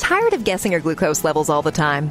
Tired of guessing your glucose levels all the time?